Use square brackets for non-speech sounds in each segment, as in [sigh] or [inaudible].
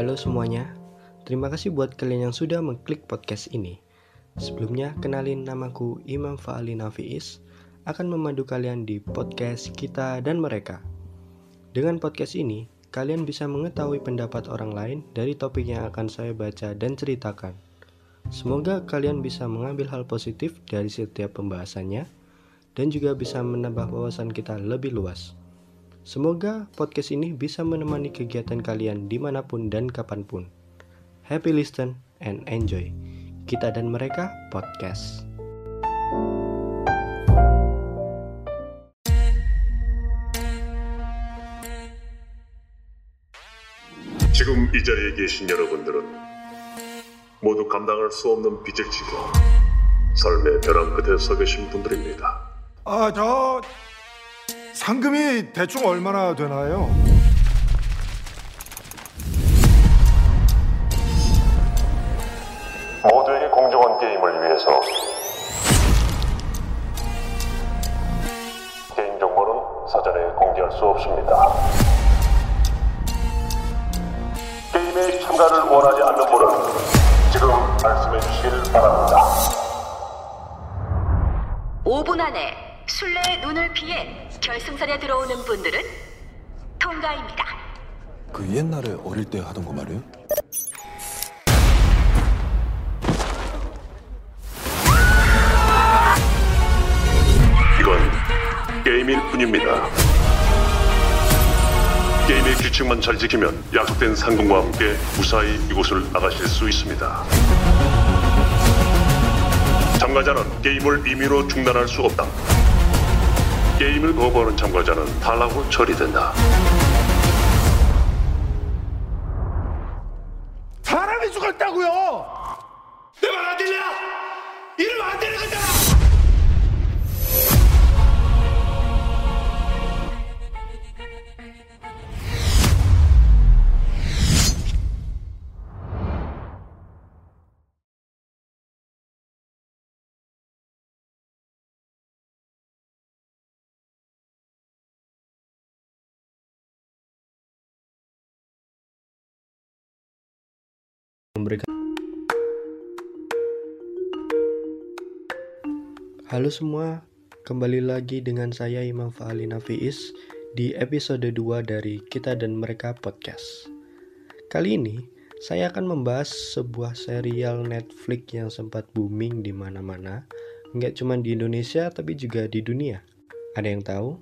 Halo semuanya, terima kasih buat kalian yang sudah mengklik podcast ini. Sebelumnya, kenalin namaku Imam Fa'ali Nafiis akan memandu kalian di podcast kita dan mereka. Dengan podcast ini, kalian bisa mengetahui pendapat orang lain dari topik yang akan saya baca dan ceritakan. Semoga kalian bisa mengambil hal positif dari setiap pembahasannya dan juga bisa menambah wawasan kita lebih luas. Semoga podcast ini bisa menemani kegiatan kalian dimanapun dan kapanpun. Happy listen and enjoy. Kita dan mereka podcast. 지금 이 자리에 계신 여러분들은 모두 감당할 수 없는 빚을 지고 삶의 벼랑 끝에 서 계신 분들입니다. 아, 저 상금이 대충 얼마나 되나요? 모두에게 공정한 게임을 위해서 개인정보는 사전에 공개할 수 없습니다. 게임에 참가를 원하지 않는 분은 지금 말씀해 주시길 바랍니다. 5분 안에 술래의 눈을 피해 결승선에 들어오는 분들은 통과입니다. 그 옛날에 어릴 때 하던 거 말이에요? 이건 게임일 뿐입니다. 게임의 규칙만 잘 지키면 약속된 상금과 함께 무사히 이곳을 나가실 수 있습니다. 참가자는 게임을 임의로 중단할 수 없다. 게임을 거부하는 참가자는 탈락으로 처리된다. Memberikan Halo semua, kembali lagi dengan saya Imam Fa'ali Nafiis di episode 2 dari Kita dan Mereka Podcast. Kali ini, saya akan membahas sebuah serial Netflix yang sempat booming di mana-mana, nggak cuma di Indonesia tapi juga di dunia. Ada yang tahu?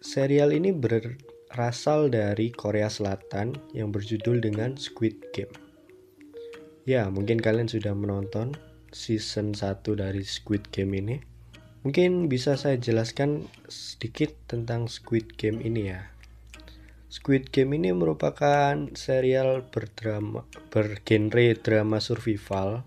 Serial ini berasal dari Korea Selatan yang berjudul dengan Squid Game. Ya, mungkin kalian sudah menonton season 1 dari Squid Game ini. Mungkin bisa saya jelaskan sedikit tentang Squid Game ini ya. Squid Game ini merupakan serial berdrama bergenre drama survival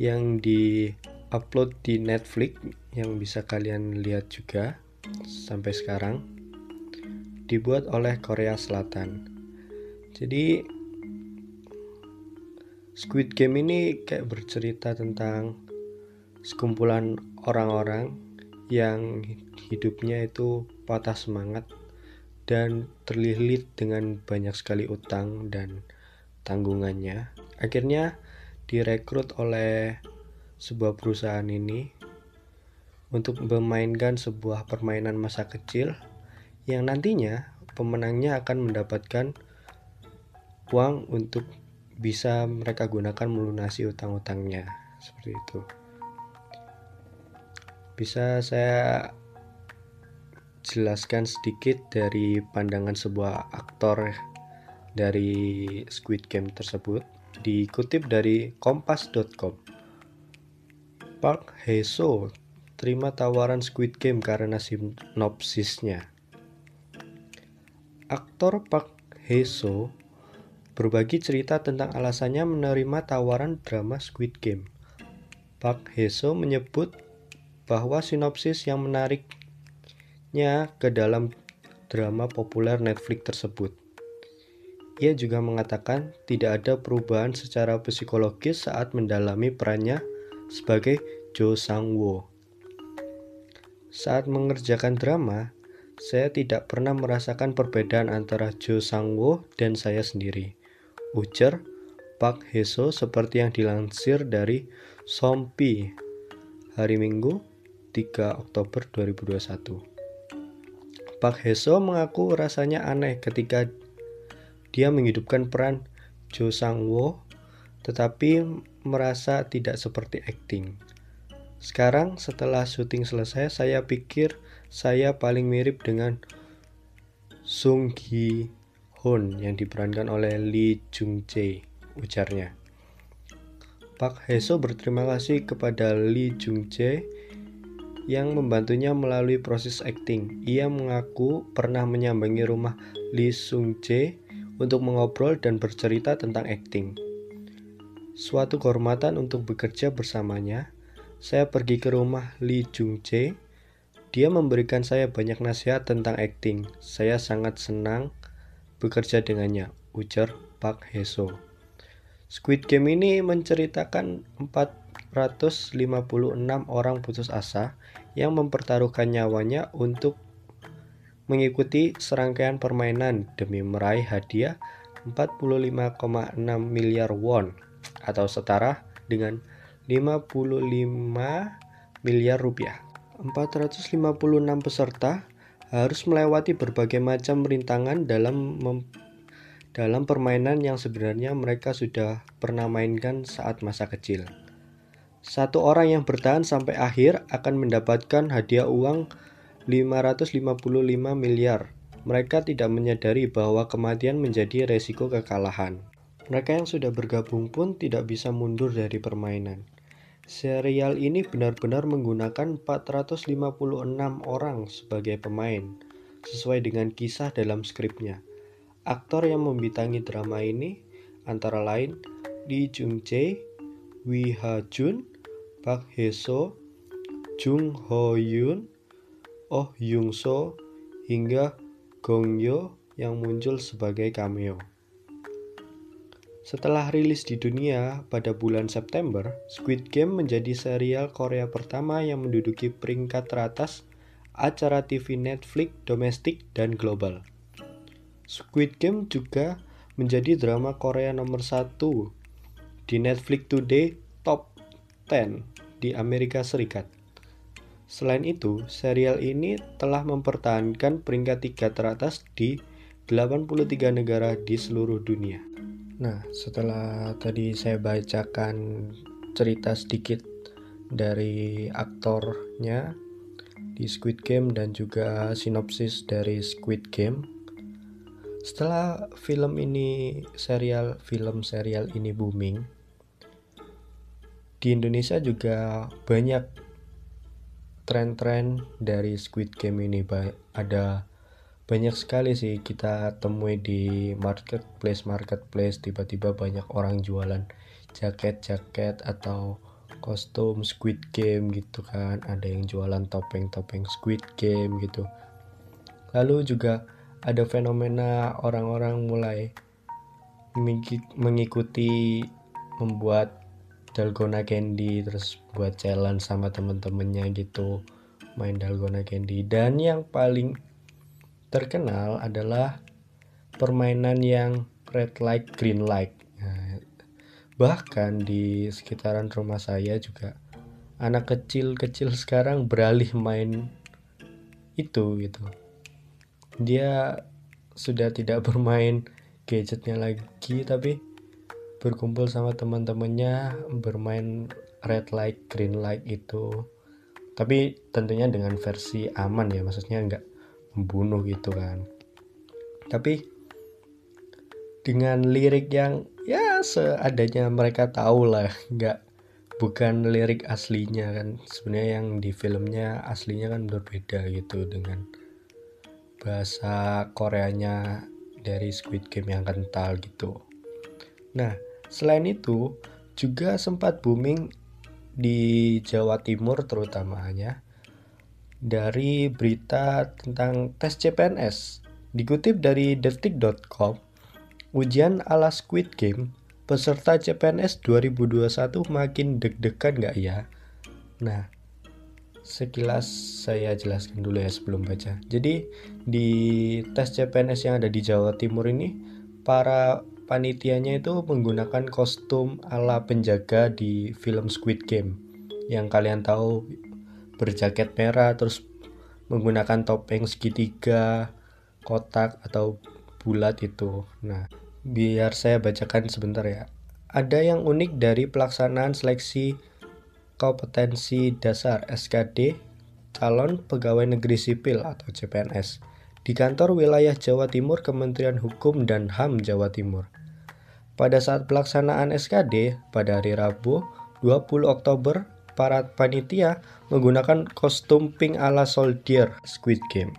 yang di-upload di Netflix yang bisa kalian lihat juga sampai sekarang. Dibuat oleh Korea Selatan. Jadi Squid Game ini kayak bercerita tentang sekumpulan orang-orang yang hidupnya itu patah semangat dan terlilit dengan banyak sekali utang dan tanggungannya. Akhirnya direkrut oleh sebuah perusahaan ini untuk memainkan sebuah permainan masa kecil yang nantinya pemenangnya akan mendapatkan uang untuk bisa mereka gunakan melunasi utang-utangnya. Seperti itu. Bisa saya jelaskan sedikit dari pandangan sebuah aktor dari Squid Game tersebut? Dikutip dari kompas.com Park Hae-soo terima tawaran Squid Game karena sinopsisnya. Aktor Park Hae-soo berbagi cerita tentang alasannya menerima tawaran drama Squid Game. Park Hae-soo menyebut bahwa sinopsis yang menariknya ke dalam drama populer Netflix tersebut. Ia juga mengatakan tidak ada perubahan secara psikologis saat mendalami perannya sebagai Jo Sang-woo. Saat mengerjakan drama, saya tidak pernah merasakan perbedaan antara Jo Sang-woo dan saya sendiri. Ujar Pak Heso seperti yang dilansir dari Sompi hari Minggu 3 Oktober 2021. Pak Heso mengaku rasanya aneh ketika dia menghidupkan peran Jo Sang Wo tetapi merasa tidak seperti acting. Sekarang setelah syuting selesai saya pikir saya paling mirip dengan Sung Gi Hoon yang diperankan oleh Lee Jung Jae ujarnya. Pak Heso berterima kasih kepada Lee Jung Jae yang membantunya melalui proses akting. Ia mengaku pernah menyambangi rumah Lee Sung Jae untuk mengobrol dan bercerita tentang akting. Suatu kehormatan untuk bekerja bersamanya. Saya pergi ke rumah Lee Jung Jae. Dia memberikan saya banyak nasihat tentang akting. Saya sangat senang bekerja dengannya, ujar Pak Heso. Squid Game ini menceritakan 456 orang putus asa yang mempertaruhkan nyawanya untuk mengikuti serangkaian permainan demi meraih hadiah 45,6 miliar won atau setara dengan 55 miliar rupiah. 456 peserta harus melewati berbagai macam rintangan dalam dalam permainan yang sebenarnya mereka sudah pernah mainkan saat masa kecil. Satu orang yang bertahan sampai akhir akan mendapatkan hadiah uang 555 miliar. Mereka tidak menyadari bahwa kematian menjadi resiko kekalahan. Mereka yang sudah bergabung pun tidak bisa mundur dari permainan. Serial ini benar-benar menggunakan 456 orang sebagai pemain, sesuai dengan kisah dalam skripnya. Aktor yang membitangi drama ini antara lain Lee Jung Jae, Wi Ha Jun, Park Hae So, Jung Ho Yoon, Oh Young So, hingga Gong Yoo yang muncul sebagai cameo. Setelah rilis di dunia pada bulan September, Squid Game menjadi serial Korea pertama yang menduduki peringkat teratas acara TV Netflix domestik dan global. Squid Game juga menjadi drama Korea nomor satu di Netflix Today Top 10 di Amerika Serikat. Selain itu, serial ini telah mempertahankan peringkat tiga teratas di 83 negara di seluruh dunia. Nah, setelah tadi saya bacakan cerita sedikit dari aktornya di Squid Game dan juga sinopsis dari Squid Game. Setelah film ini serial film serial ini booming di Indonesia juga banyak tren-tren dari Squid Game ini. Ada banyak sekali sih kita temui di marketplace marketplace tiba-tiba banyak orang jualan jaket-jaket atau kostum Squid Game gitu kan. Ada yang jualan topeng-topeng Squid Game gitu. Lalu juga ada fenomena orang-orang mulai mengikuti membuat dalgona candy terus buat challenge sama temen-temennya gitu main dalgona candy. Dan yang paling terkenal adalah permainan yang red light green light. Nah, bahkan di sekitaran rumah saya juga anak kecil-kecil sekarang beralih main itu gitu. Dia sudah tidak [laughs] bermain gadgetnya lagi tapi berkumpul sama teman-temannya bermain red light green light itu. Tapi tentunya dengan versi aman ya maksudnya nggak membunuh gitu kan tapi dengan lirik yang ya seadanya mereka tahu lah nggak bukan lirik aslinya kan sebenarnya yang di filmnya aslinya kan berbeda gitu dengan bahasa Koreanya dari Squid Game yang kental gitu. Nah, selain itu juga sempat booming di Jawa Timur terutamanya dari berita tentang tes CPNS. Dikutip dari detik.com, ujian ala Squid Game peserta CPNS 2021 makin deg-degan gak ya? Nah, sekilas saya jelaskan dulu ya sebelum baca. Jadi di tes CPNS yang ada di Jawa Timur ini para panitianya itu menggunakan kostum ala penjaga di film Squid Game yang kalian tahu berjaket merah terus menggunakan topeng segitiga kotak atau bulat itu. Nah, biar saya bacakan sebentar ya. Ada yang unik dari pelaksanaan seleksi kompetensi dasar SKD calon pegawai negeri sipil atau CPNS di kantor wilayah Jawa Timur Kementerian Hukum dan HAM Jawa Timur. Pada saat pelaksanaan SKD pada hari Rabu 20 Oktober, para panitia menggunakan kostum pink ala soldier Squid Game.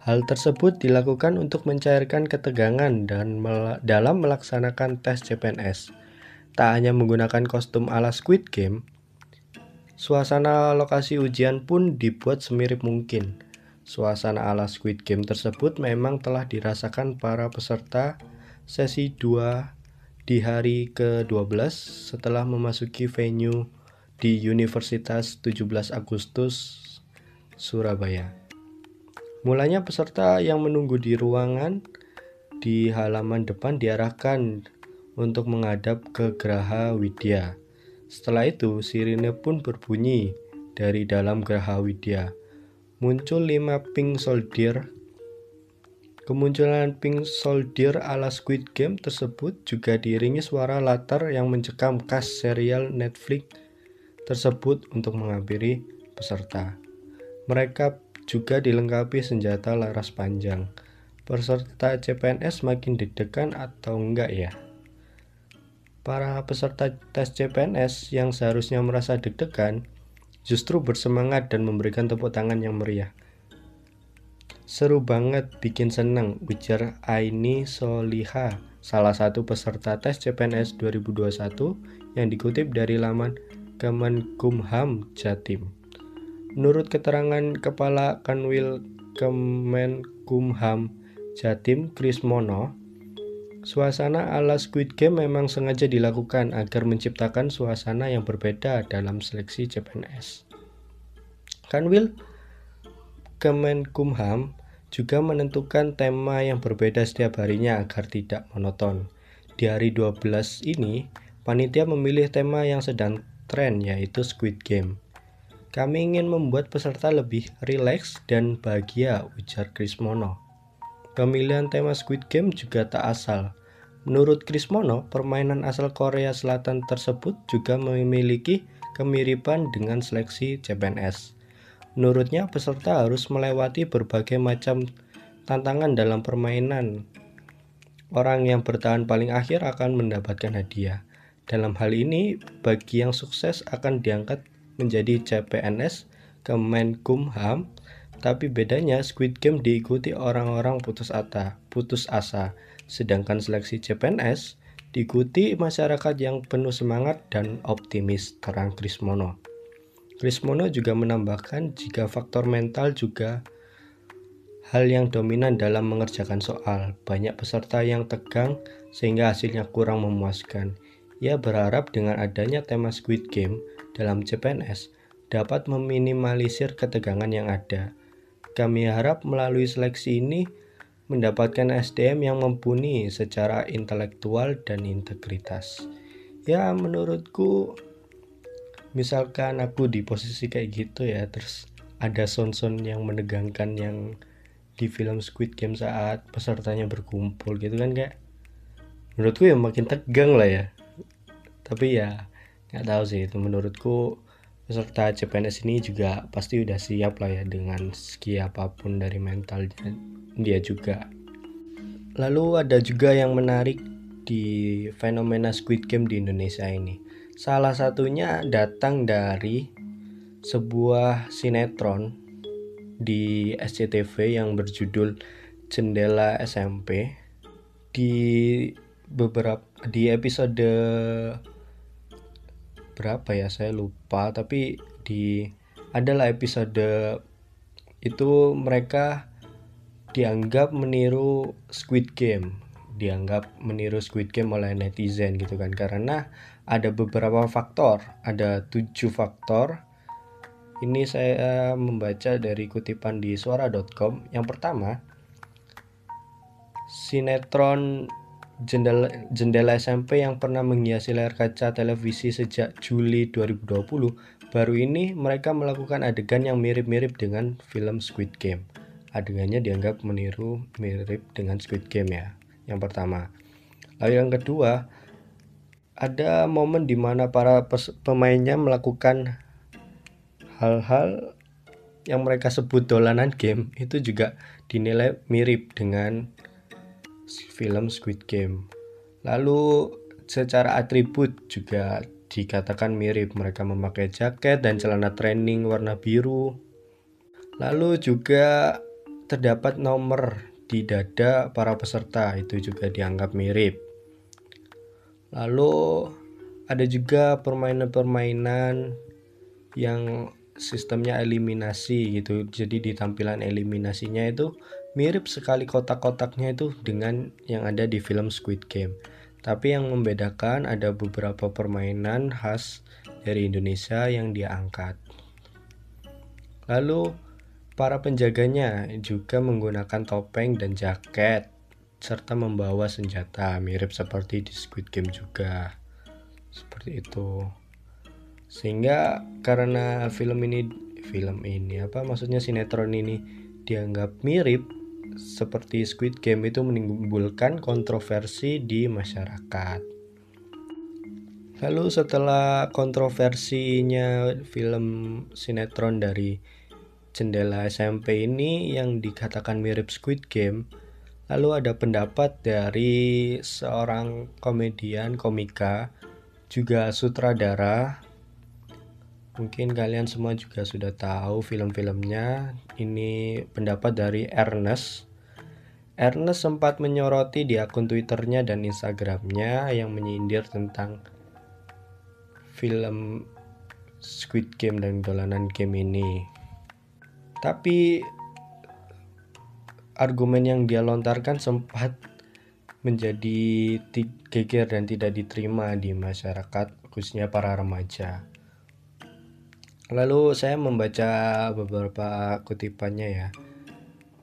Hal tersebut dilakukan untuk mencairkan ketegangan dan mel dalam melaksanakan tes CPNS. Tak hanya menggunakan kostum ala Squid Game, suasana lokasi ujian pun dibuat semirip mungkin Suasana ala Squid Game tersebut memang telah dirasakan para peserta sesi 2 di hari ke-12 setelah memasuki venue di Universitas 17 Agustus Surabaya. Mulanya peserta yang menunggu di ruangan di halaman depan diarahkan untuk menghadap ke Geraha Widya. Setelah itu, sirine pun berbunyi dari dalam Geraha Widya muncul lima pink soldier. Kemunculan pink soldier ala Squid Game tersebut juga diiringi suara latar yang mencekam khas serial Netflix tersebut untuk menghampiri peserta. Mereka juga dilengkapi senjata laras panjang. Peserta CPNS makin deg-degan atau enggak ya? Para peserta tes CPNS yang seharusnya merasa deg-degan justru bersemangat dan memberikan tepuk tangan yang meriah. Seru banget, bikin seneng, ujar Aini Soliha, salah satu peserta tes CPNS 2021 yang dikutip dari laman Kemenkumham Jatim. Menurut keterangan Kepala Kanwil Kemenkumham Jatim Krismono, suasana ala Squid Game memang sengaja dilakukan agar menciptakan suasana yang berbeda dalam seleksi CPNS. Kanwil Kemenkumham juga menentukan tema yang berbeda setiap harinya agar tidak monoton. Di hari 12 ini, panitia memilih tema yang sedang tren yaitu Squid Game. Kami ingin membuat peserta lebih rileks dan bahagia, ujar Krismono. Pemilihan tema Squid Game juga tak asal. Menurut Krismono, permainan asal Korea Selatan tersebut juga memiliki kemiripan dengan seleksi CPNS. Menurutnya, peserta harus melewati berbagai macam tantangan dalam permainan. Orang yang bertahan paling akhir akan mendapatkan hadiah. Dalam hal ini, bagi yang sukses akan diangkat menjadi CPNS Kemenkumham, tapi bedanya Squid Game diikuti orang-orang putus asa, putus asa, sedangkan seleksi CPNS diikuti masyarakat yang penuh semangat dan optimis, terang Krismono. Krismono juga menambahkan jika faktor mental juga hal yang dominan dalam mengerjakan soal. Banyak peserta yang tegang sehingga hasilnya kurang memuaskan. Ia berharap dengan adanya tema Squid Game dalam CPNS dapat meminimalisir ketegangan yang ada. Kami harap melalui seleksi ini mendapatkan SDM yang mumpuni secara intelektual dan integritas. Ya, menurutku misalkan aku di posisi kayak gitu ya terus ada sound-sound yang menegangkan yang di film Squid Game saat pesertanya berkumpul gitu kan kayak menurutku ya makin tegang lah ya tapi ya nggak tahu sih. Itu menurutku peserta CPNS ini juga pasti udah siap lah ya dengan segi apa pun dari mental dia juga. Lalu ada juga yang menarik di fenomena Squid Game di Indonesia ini. Salah satunya datang dari sebuah sinetron di SCTV yang berjudul Jendela SMP di beberapa di episode berapa ya saya lupa. Tapi di adalah episode itu mereka dianggap meniru Squid Game. Dianggap meniru Squid Game oleh netizen gitu kan. Karena ada beberapa faktor ada tujuh faktor. Ini saya membaca dari kutipan di suara.com yang pertama sinetron jendela, jendela SMP yang pernah menghiasi layar kaca televisi sejak Juli 2020, baru ini mereka melakukan adegan yang mirip-mirip dengan film Squid Game. Adegannya dianggap meniru mirip dengan Squid Game ya, yang pertama. Lalu yang kedua, ada momen di mana para pemainnya melakukan hal-hal yang mereka sebut dolanan game itu juga dinilai mirip dengan film Squid Game. Lalu secara atribut juga dikatakan mirip. Mereka memakai jaket dan celana training warna biru. Lalu juga terdapat nomor di dada para peserta itu juga dianggap mirip. Lalu ada juga permainan-permainan yang sistemnya eliminasi gitu. Jadi di tampilan eliminasinya itu mirip sekali kotak-kotaknya itu dengan yang ada di film Squid Game. Tapi yang membedakan ada beberapa permainan khas dari Indonesia yang dia angkat. Lalu para penjaganya juga menggunakan topeng dan jaket serta membawa senjata mirip seperti di Squid Game juga. Seperti itu sehingga karena film ini film ini apa maksudnya sinetron ini dianggap mirip seperti Squid Game itu menimbulkan kontroversi di masyarakat. Lalu setelah kontroversinya film sinetron dari jendela SMP ini yang dikatakan mirip Squid Game, lalu ada pendapat dari seorang komedian komika juga sutradara Mungkin kalian semua juga sudah tahu film-filmnya. Ini pendapat dari Ernest. Ernest sempat menyoroti di akun Twitternya dan Instagramnya yang menyindir tentang film Squid Game dan dolanan game ini. Tapi argumen yang dia lontarkan sempat menjadi geger dan tidak diterima di masyarakat khususnya para remaja. Lalu saya membaca beberapa kutipannya ya.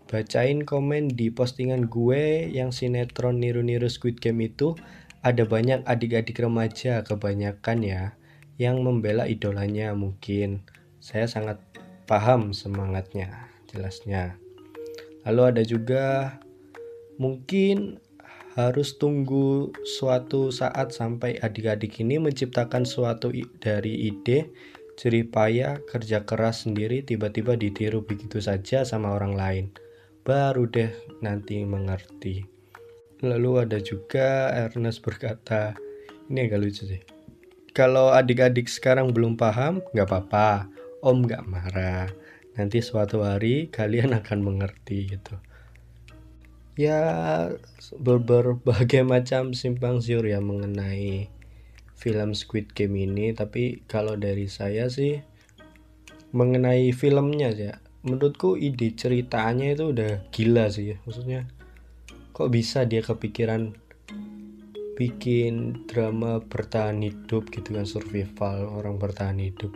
Bacain komen di postingan gue yang sinetron niru-niru Squid Game itu ada banyak adik-adik remaja kebanyakan ya yang membela idolanya mungkin. Saya sangat paham semangatnya, jelasnya. Lalu ada juga mungkin harus tunggu suatu saat sampai adik-adik ini menciptakan suatu dari ide Jerih payah, kerja keras sendiri tiba-tiba ditiru begitu saja sama orang lain. Baru deh nanti mengerti. Lalu ada juga Ernest berkata, ini agak lucu sih. Kalau adik-adik sekarang belum paham, nggak apa-apa. Om nggak marah. Nanti suatu hari kalian [laughs] akan mengerti gitu. Ya berbagai macam simpang siur ya mengenai film Squid Game ini tapi kalau dari saya sih mengenai filmnya ya menurutku ide ceritanya itu udah gila sih ya. Maksudnya kok bisa dia kepikiran bikin drama bertahan hidup gitu kan survival orang bertahan hidup.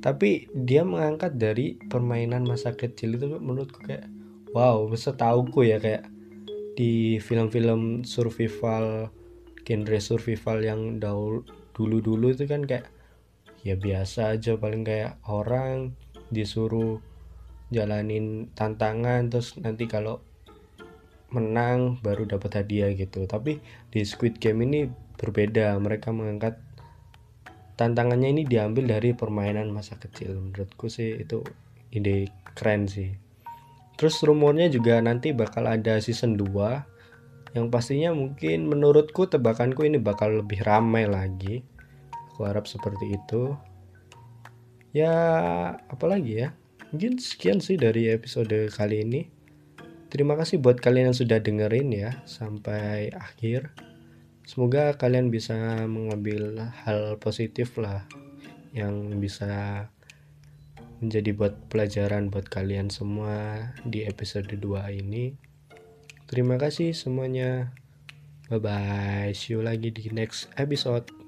Tapi dia mengangkat dari permainan masa kecil itu menurutku kayak wow setauku ya kayak di film-film survival genre survival yang dahulu dulu-dulu itu kan kayak ya biasa aja paling kayak orang disuruh jalanin tantangan terus nanti kalau menang baru dapat hadiah gitu. Tapi di Squid Game ini berbeda mereka mengangkat tantangannya ini diambil dari permainan masa kecil. Menurutku sih itu ide keren sih. Terus rumornya juga nanti bakal ada season 2 yang pastinya mungkin menurutku tebakanku ini bakal lebih ramai lagi. Aku harap seperti itu. Ya apalagi ya? Mungkin sekian sih dari episode kali ini. Terima kasih buat kalian yang sudah dengerin ya sampai akhir. Semoga kalian bisa mengambil hal positif lah yang bisa menjadi buat pelajaran buat kalian semua di episode 2 ini terima kasih semuanya. Bye bye see you lagi di next episode